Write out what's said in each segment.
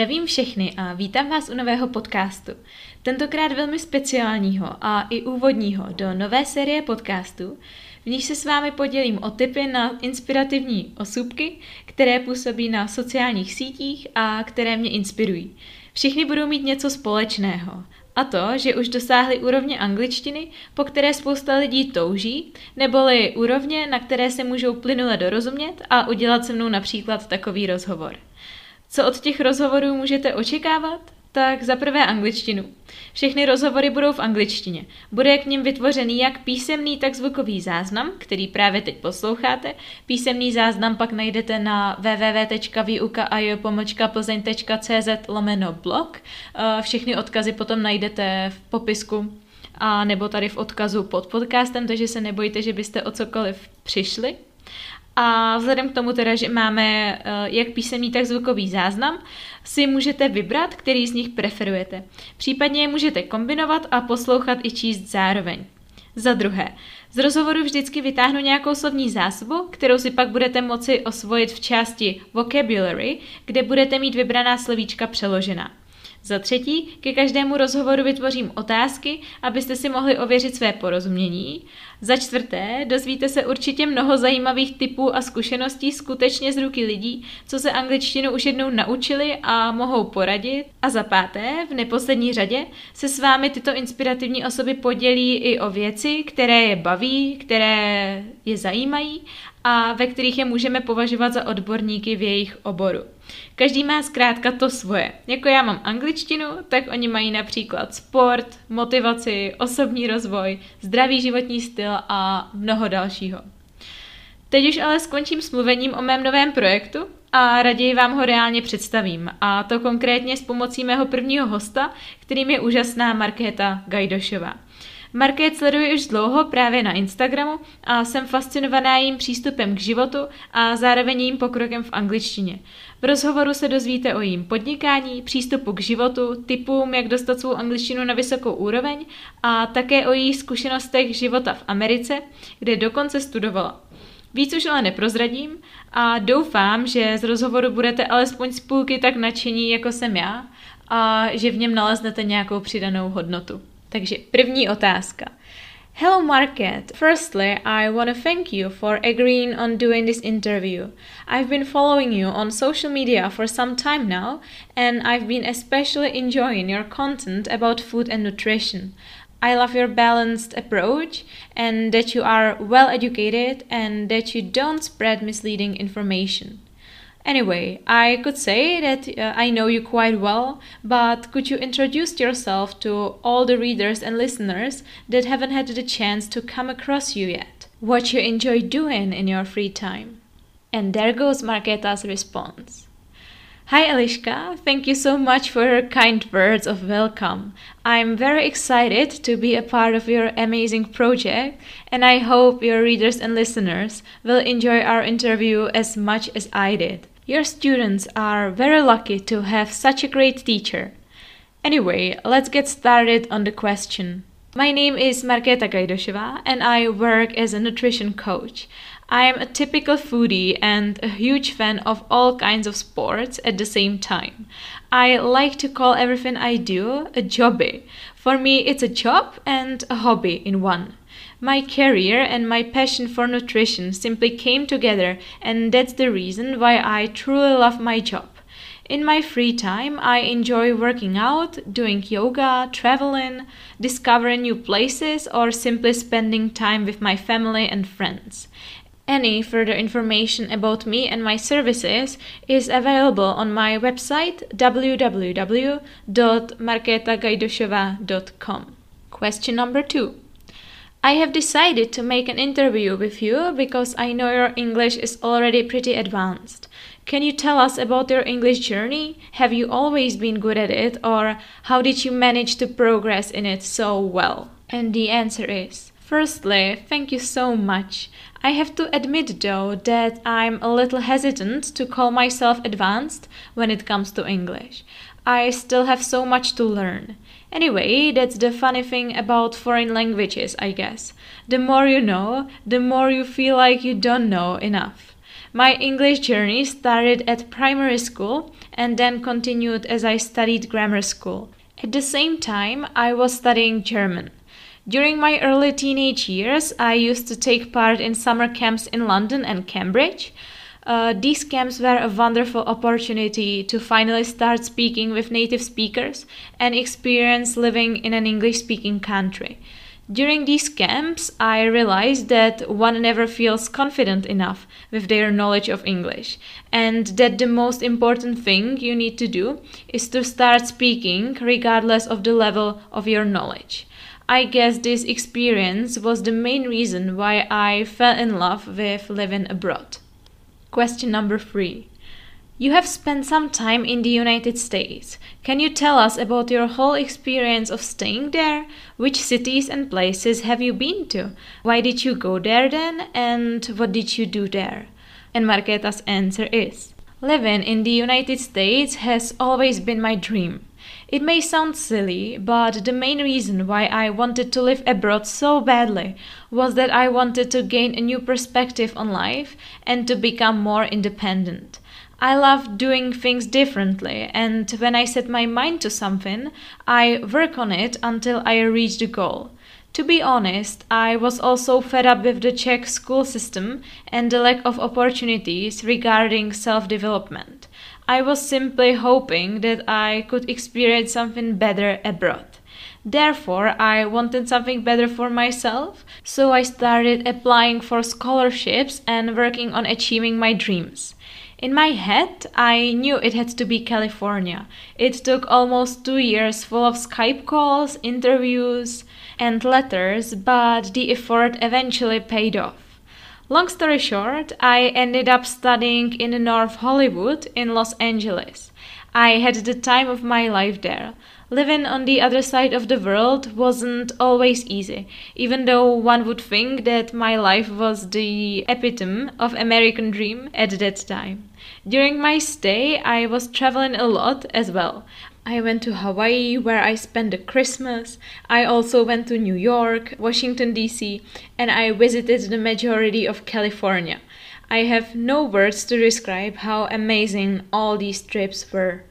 Zdravím všechny a vítám vás u nového podcastu. Tentokrát velmi speciálního a i úvodního do nové série podcastů, v níž se s vámi podělím o tipy na inspirativní osůbky, které působí na sociálních sítích a které mě inspirují. Všichni budou mít něco společného. A to, že už dosáhli úrovně angličtiny, po které spousta lidí touží, neboli úrovně, na které se můžou plynule dorozumět a udělat se mnou například takový rozhovor. Co od těch rozhovorů můžete očekávat? Tak za prvé angličtinu. Všechny rozhovory budou v angličtině. Bude k ním vytvořený jak písemný, tak zvukový záznam, který právě teď posloucháte. Písemný záznam pak najdete na www.vyuka.plzeň.cz lomeno blog. Eh, všechny odkazy potom najdete v popisku a nebo tady v odkazu pod podcastem, takže se nebojte, že byste o cokoliv přišli. A vzhledem k tomu teda, že máme eh, jak písemný, tak zvukový záznam, si můžete vybrat, který z nich preferujete. Případně je můžete kombinovat a poslouchat i číst zároveň. Za druhé, z rozhovoru vždycky vytáhnu nějakou slovní zásobu, kterou si pak budete moci osvojit v části vocabulary, kde budete mít vybraná slovíčka přeložená. Za třetí, ke každému rozhovoru vytvořím otázky, abyste si mohli ověřit své porozumění. Za čtvrté, dozvíte se určitě mnoho zajímavých typů a zkušeností skutečně z ruky lidí, co se angličtinu už jednou naučili a mohou poradit. A za páté, v neposlední řadě, se s vámi tyto inspirativní osoby podělí i o věci, které je baví, které je zajímají a ve kterých je můžeme považovat za odborníky v jejich oboru. Každý má zkrátka to svoje. Jako já mám angličtinu, tak oni mají například sport, motivaci, osobní rozvoj, zdravý životní styl a mnoho dalšího. Teď už ale skončím s mluvením o mém novém projektu a raději vám ho reálně představím. A to konkrétně s pomocí mého prvního hosta, kterým je úžasná Markéta Gajdošová. Market sleduji už dlouho právě na Instagramu a jsem fascinovaná jejím přístupem k životu a zároveň jejím pokrokem v angličtině. V rozhovoru se dozvíte o jejím podnikání, přístupu k životu, typům, jak dostat svou angličtinu na vysokou úroveň a také o jejich zkušenostech života v Americe, kde dokonce studovala. Víc už ale neprozradím a doufám, že z rozhovoru budete alespoň z půlky tak nadšení, jako jsem já a že v něm naleznete nějakou přidanou hodnotu. Takže první otázka. Hello Market. Firstly, I want to thank you for agreeing on doing this interview. I've been following you on social media for some time now, and I've been especially enjoying your content about food and nutrition. I love your balanced approach and that you are well educated and that you don't spread misleading information. Anyway, I could say that uh, I know you quite well, but could you introduce yourself to all the readers and listeners that haven't had the chance to come across you yet? What you enjoy doing in your free time? And there goes Marketa's response. Hi Eliška, thank you so much for your kind words of welcome. I'm very excited to be a part of your amazing project, and I hope your readers and listeners will enjoy our interview as much as I did. Your students are very lucky to have such a great teacher. Anyway, let's get started on the question. My name is Marketa Gajdošová and I work as a nutrition coach. I am a typical foodie and a huge fan of all kinds of sports at the same time. I like to call everything I do a jobby. For me, it's a job and a hobby in one. My career and my passion for nutrition simply came together, and that's the reason why I truly love my job. In my free time, I enjoy working out, doing yoga, traveling, discovering new places, or simply spending time with my family and friends. Any further information about me and my services is available on my website www.marketagajdosheva.com. Question number two. I have decided to make an interview with you because I know your English is already pretty advanced. Can you tell us about your English journey? Have you always been good at it, or how did you manage to progress in it so well? And the answer is Firstly, thank you so much. I have to admit, though, that I'm a little hesitant to call myself advanced when it comes to English. I still have so much to learn. Anyway, that's the funny thing about foreign languages, I guess. The more you know, the more you feel like you don't know enough. My English journey started at primary school and then continued as I studied grammar school. At the same time, I was studying German. During my early teenage years, I used to take part in summer camps in London and Cambridge. Uh, these camps were a wonderful opportunity to finally start speaking with native speakers and experience living in an English speaking country. During these camps, I realized that one never feels confident enough with their knowledge of English, and that the most important thing you need to do is to start speaking regardless of the level of your knowledge. I guess this experience was the main reason why I fell in love with living abroad. Question number three you have spent some time in the United States. Can you tell us about your whole experience of staying there? Which cities and places have you been to? Why did you go there then? And what did you do there? And Marketa's answer is Living in the United States has always been my dream. It may sound silly, but the main reason why I wanted to live abroad so badly was that I wanted to gain a new perspective on life and to become more independent. I love doing things differently, and when I set my mind to something, I work on it until I reach the goal. To be honest, I was also fed up with the Czech school system and the lack of opportunities regarding self development. I was simply hoping that I could experience something better abroad. Therefore, I wanted something better for myself, so I started applying for scholarships and working on achieving my dreams. In my head, I knew it had to be California. It took almost two years full of Skype calls, interviews, and letters, but the effort eventually paid off. Long story short, I ended up studying in North Hollywood in Los Angeles. I had the time of my life there. Living on the other side of the world wasn't always easy, even though one would think that my life was the epitome of American dream at that time. During my stay, I was traveling a lot as well. I went to Hawaii where I spent the Christmas. I also went to New York, Washington DC, and I visited the majority of California. I have no words to describe how amazing all these trips were.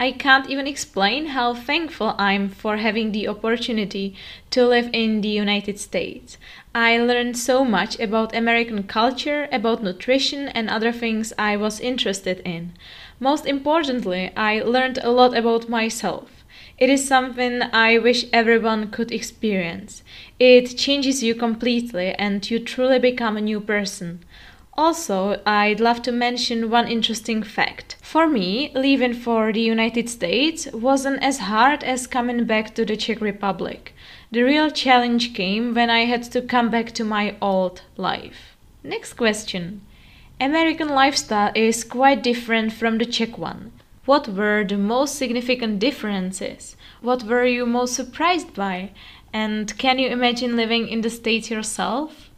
I can't even explain how thankful I'm for having the opportunity to live in the United States. I learned so much about American culture, about nutrition, and other things I was interested in. Most importantly, I learned a lot about myself. It is something I wish everyone could experience. It changes you completely and you truly become a new person. Also, I'd love to mention one interesting fact. For me, leaving for the United States wasn't as hard as coming back to the Czech Republic. The real challenge came when I had to come back to my old life. Next question. American lifestyle is quite different from the Czech one. What were the most significant differences? What were you most surprised by? And can you imagine living in the States yourself?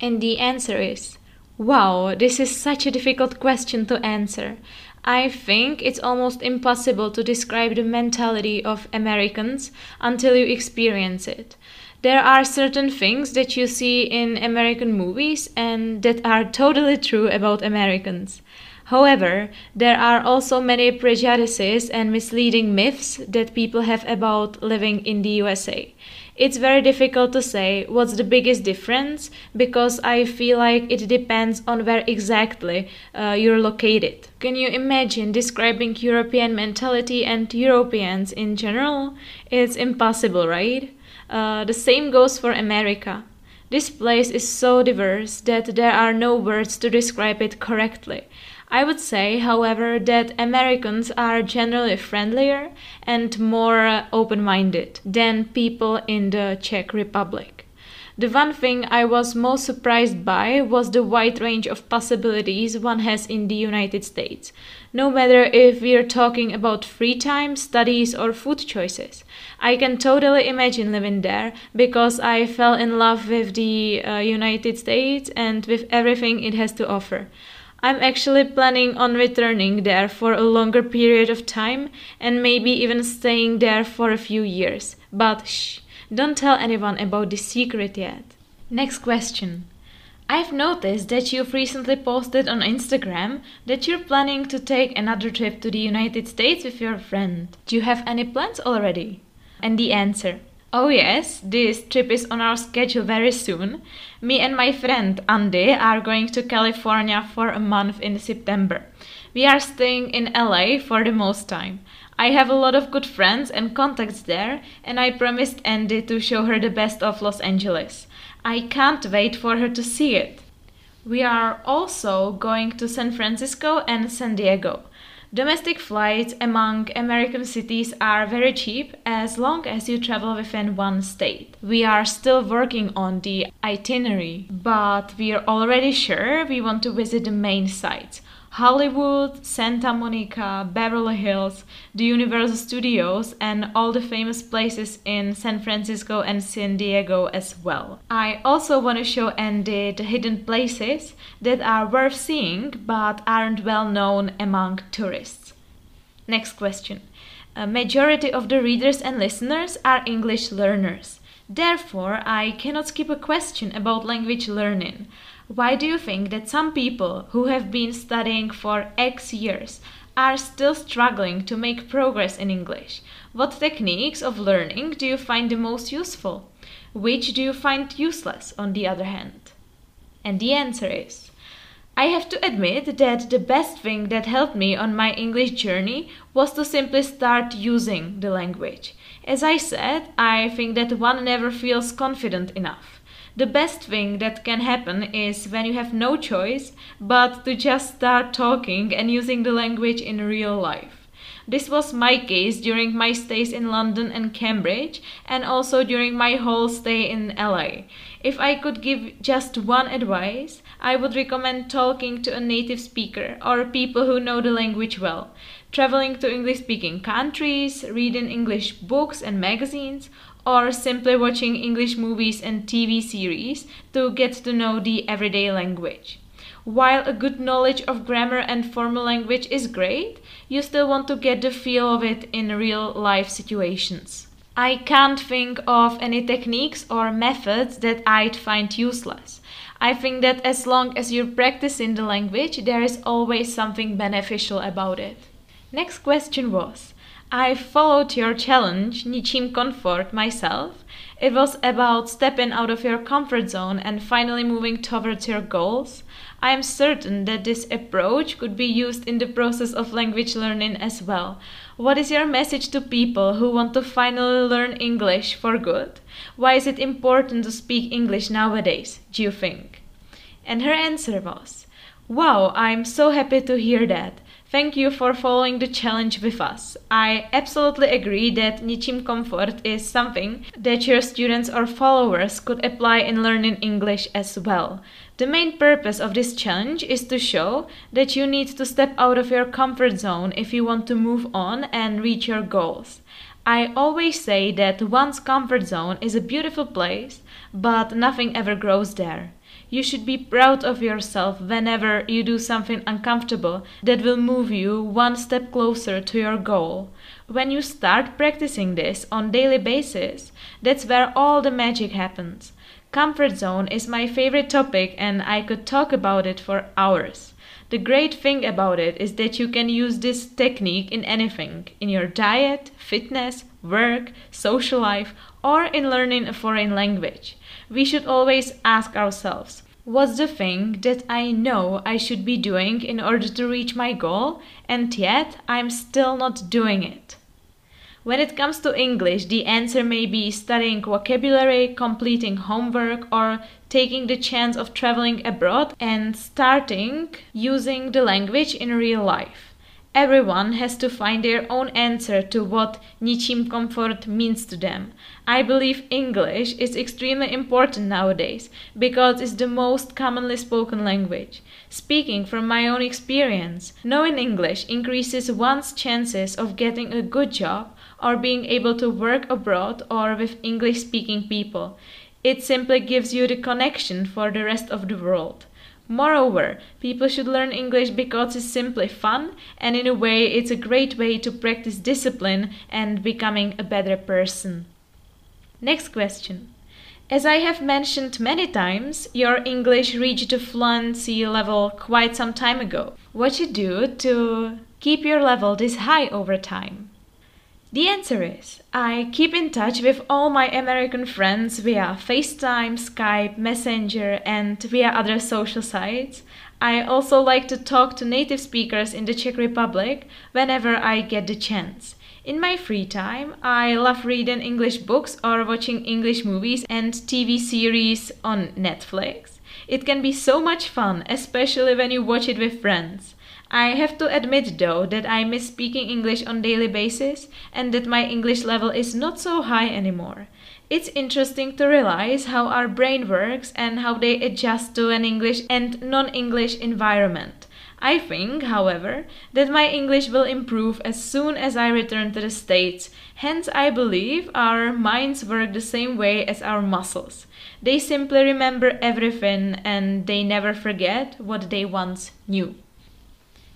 And the answer is Wow, this is such a difficult question to answer. I think it's almost impossible to describe the mentality of Americans until you experience it. There are certain things that you see in American movies and that are totally true about Americans. However, there are also many prejudices and misleading myths that people have about living in the USA it's very difficult to say what's the biggest difference because I feel like it depends on where exactly uh, you're located. Can you imagine describing European mentality and Europeans in general? It's impossible, right? Uh, the same goes for America. This place is so diverse that there are no words to describe it correctly. I would say, however, that Americans are generally friendlier and more open minded than people in the Czech Republic. The one thing I was most surprised by was the wide range of possibilities one has in the United States, no matter if we're talking about free time, studies, or food choices. I can totally imagine living there because I fell in love with the uh, United States and with everything it has to offer. I'm actually planning on returning there for a longer period of time and maybe even staying there for a few years. But shh, don't tell anyone about this secret yet. Next question. I've noticed that you've recently posted on Instagram that you're planning to take another trip to the United States with your friend. Do you have any plans already? And the answer Oh, yes, this trip is on our schedule very soon. Me and my friend Andy are going to California for a month in September. We are staying in LA for the most time. I have a lot of good friends and contacts there, and I promised Andy to show her the best of Los Angeles. I can't wait for her to see it. We are also going to San Francisco and San Diego. Domestic flights among American cities are very cheap as long as you travel within one state. We are still working on the itinerary, but we are already sure we want to visit the main sites. Hollywood, Santa Monica, Beverly Hills, the Universal Studios, and all the famous places in San Francisco and San Diego as well. I also want to show Andy the hidden places that are worth seeing but aren't well known among tourists. Next question. A majority of the readers and listeners are English learners. Therefore, I cannot skip a question about language learning. Why do you think that some people who have been studying for X years are still struggling to make progress in English? What techniques of learning do you find the most useful? Which do you find useless, on the other hand? And the answer is I have to admit that the best thing that helped me on my English journey was to simply start using the language. As I said, I think that one never feels confident enough. The best thing that can happen is when you have no choice but to just start talking and using the language in real life. This was my case during my stays in London and Cambridge and also during my whole stay in LA. If I could give just one advice, I would recommend talking to a native speaker or people who know the language well, traveling to English speaking countries, reading English books and magazines, or simply watching English movies and TV series to get to know the everyday language. While a good knowledge of grammar and formal language is great, you still want to get the feel of it in real life situations. I can't think of any techniques or methods that I'd find useless. I think that as long as you're practicing the language, there is always something beneficial about it. Next question was I followed your challenge, Ničím Comfort, myself. It was about stepping out of your comfort zone and finally moving towards your goals. I am certain that this approach could be used in the process of language learning as well. What is your message to people who want to finally learn English for good? Why is it important to speak English nowadays, do you think? And her answer was, Wow, I'm so happy to hear that. Thank you for following the challenge with us. I absolutely agree that Ničím Comfort is something that your students or followers could apply in learning English as well. The main purpose of this challenge is to show that you need to step out of your comfort zone if you want to move on and reach your goals. I always say that one's comfort zone is a beautiful place, but nothing ever grows there. You should be proud of yourself whenever you do something uncomfortable that will move you one step closer to your goal. When you start practicing this on daily basis, that's where all the magic happens. Comfort zone is my favorite topic and I could talk about it for hours. The great thing about it is that you can use this technique in anything in your diet, fitness, work, social life, or in learning a foreign language we should always ask ourselves What's the thing that I know I should be doing in order to reach my goal, and yet I'm still not doing it? When it comes to English, the answer may be studying vocabulary, completing homework, or taking the chance of traveling abroad and starting using the language in real life. Everyone has to find their own answer to what Ničím Comfort means to them. I believe English is extremely important nowadays because it's the most commonly spoken language. Speaking from my own experience, knowing English increases one's chances of getting a good job or being able to work abroad or with English speaking people. It simply gives you the connection for the rest of the world. Moreover, people should learn English because it's simply fun and in a way it's a great way to practice discipline and becoming a better person. Next question. As I have mentioned many times, your English reached a fluency level quite some time ago. What you do to keep your level this high over time? The answer is I keep in touch with all my American friends via FaceTime, Skype, Messenger, and via other social sites. I also like to talk to native speakers in the Czech Republic whenever I get the chance. In my free time, I love reading English books or watching English movies and TV series on Netflix. It can be so much fun, especially when you watch it with friends. I have to admit though that I miss speaking English on daily basis and that my English level is not so high anymore. It's interesting to realize how our brain works and how they adjust to an English and non-English environment. I think, however, that my English will improve as soon as I return to the States. Hence, I believe our minds work the same way as our muscles. They simply remember everything and they never forget what they once knew.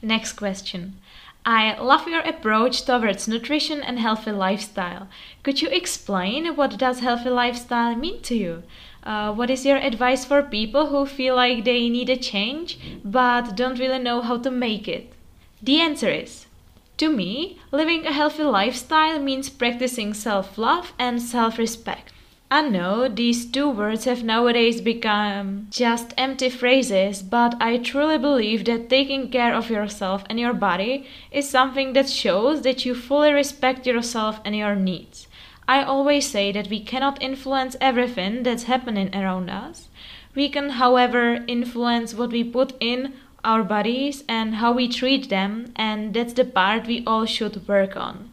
Next question. I love your approach towards nutrition and healthy lifestyle. Could you explain what does healthy lifestyle mean to you? Uh, what is your advice for people who feel like they need a change but don't really know how to make it? The answer is To me, living a healthy lifestyle means practicing self love and self respect. I know these two words have nowadays become just empty phrases, but I truly believe that taking care of yourself and your body is something that shows that you fully respect yourself and your needs. I always say that we cannot influence everything that's happening around us. We can, however, influence what we put in our bodies and how we treat them, and that's the part we all should work on.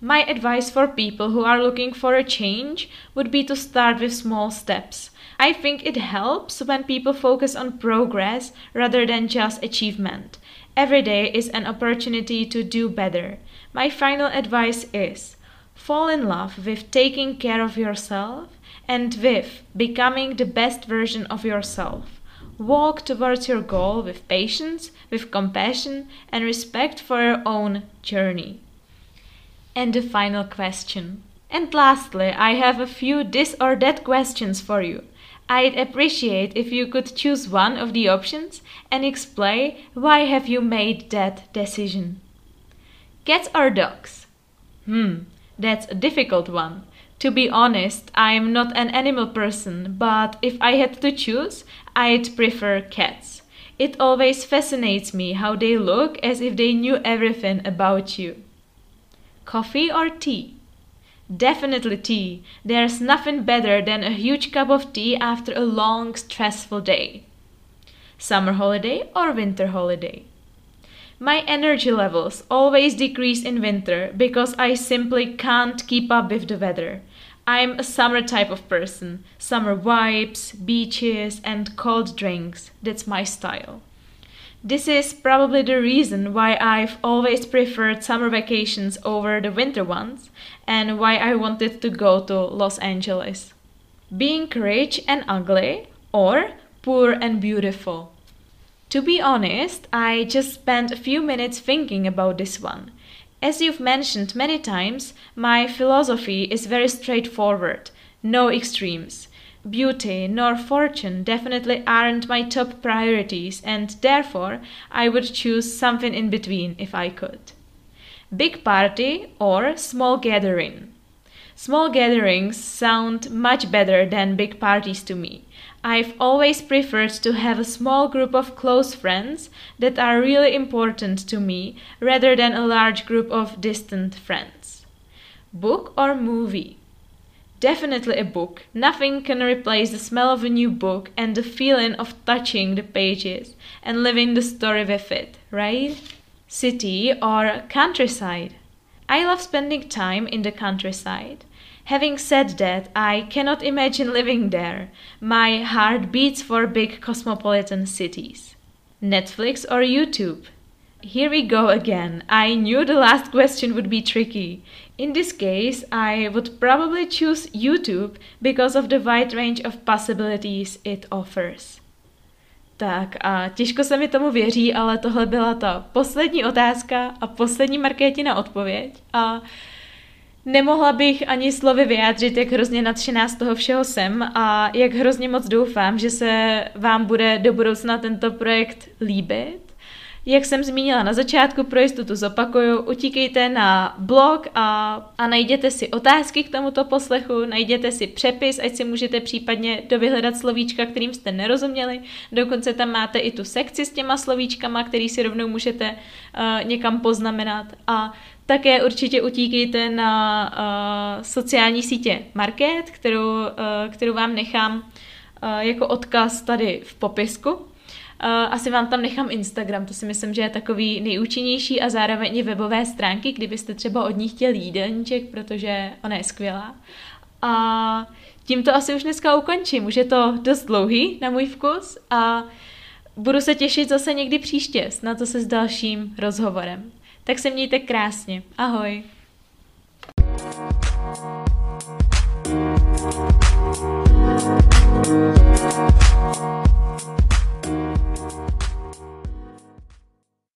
My advice for people who are looking for a change would be to start with small steps. I think it helps when people focus on progress rather than just achievement. Every day is an opportunity to do better. My final advice is Fall in love with taking care of yourself and with becoming the best version of yourself. Walk towards your goal with patience, with compassion, and respect for your own journey. And the final question. And lastly, I have a few this or that questions for you. I'd appreciate if you could choose one of the options and explain why have you made that decision. Cats or dogs? Hmm, that's a difficult one. To be honest, I'm not an animal person, but if I had to choose, I'd prefer cats. It always fascinates me how they look as if they knew everything about you. Coffee or tea? Definitely tea. There's nothing better than a huge cup of tea after a long, stressful day. Summer holiday or winter holiday? My energy levels always decrease in winter because I simply can't keep up with the weather. I'm a summer type of person. Summer vibes, beaches, and cold drinks. That's my style. This is probably the reason why I've always preferred summer vacations over the winter ones and why I wanted to go to Los Angeles. Being rich and ugly or poor and beautiful. To be honest, I just spent a few minutes thinking about this one. As you've mentioned many times, my philosophy is very straightforward no extremes. Beauty nor fortune definitely aren't my top priorities, and therefore I would choose something in between if I could. Big party or small gathering. Small gatherings sound much better than big parties to me. I've always preferred to have a small group of close friends that are really important to me rather than a large group of distant friends. Book or movie? Definitely a book. Nothing can replace the smell of a new book and the feeling of touching the pages and living the story with it, right? City or countryside? I love spending time in the countryside. Having said that, I cannot imagine living there. My heart beats for big cosmopolitan cities. Netflix or YouTube? Here we go again. I knew the last question would be tricky. In this case, I would probably choose YouTube because of the wide range of possibilities it offers. Tak a těžko se mi tomu věří, ale tohle byla ta poslední otázka a poslední Markétina odpověď. A Nemohla bych ani slovy vyjádřit, jak hrozně nadšená z toho všeho jsem a jak hrozně moc doufám, že se vám bude do budoucna tento projekt líbit jak jsem zmínila na začátku, pro jistotu zopakuju, utíkejte na blog a, a najděte si otázky k tomuto poslechu, najděte si přepis, ať si můžete případně dovyhledat slovíčka, kterým jste nerozuměli. Dokonce tam máte i tu sekci s těma slovíčkama, který si rovnou můžete uh, někam poznamenat. A také určitě utíkejte na uh, sociální sítě Market, kterou, uh, kterou vám nechám uh, jako odkaz tady v popisku. Asi vám tam nechám Instagram, to si myslím, že je takový nejúčinnější a zároveň i webové stránky, kdybyste třeba od ní chtěli jídelníček, protože ona je skvělá. A tím to asi už dneska ukončím. Už je to dost dlouhý na můj vkus a budu se těšit zase někdy příště, na to se s dalším rozhovorem. Tak se mějte krásně. Ahoj.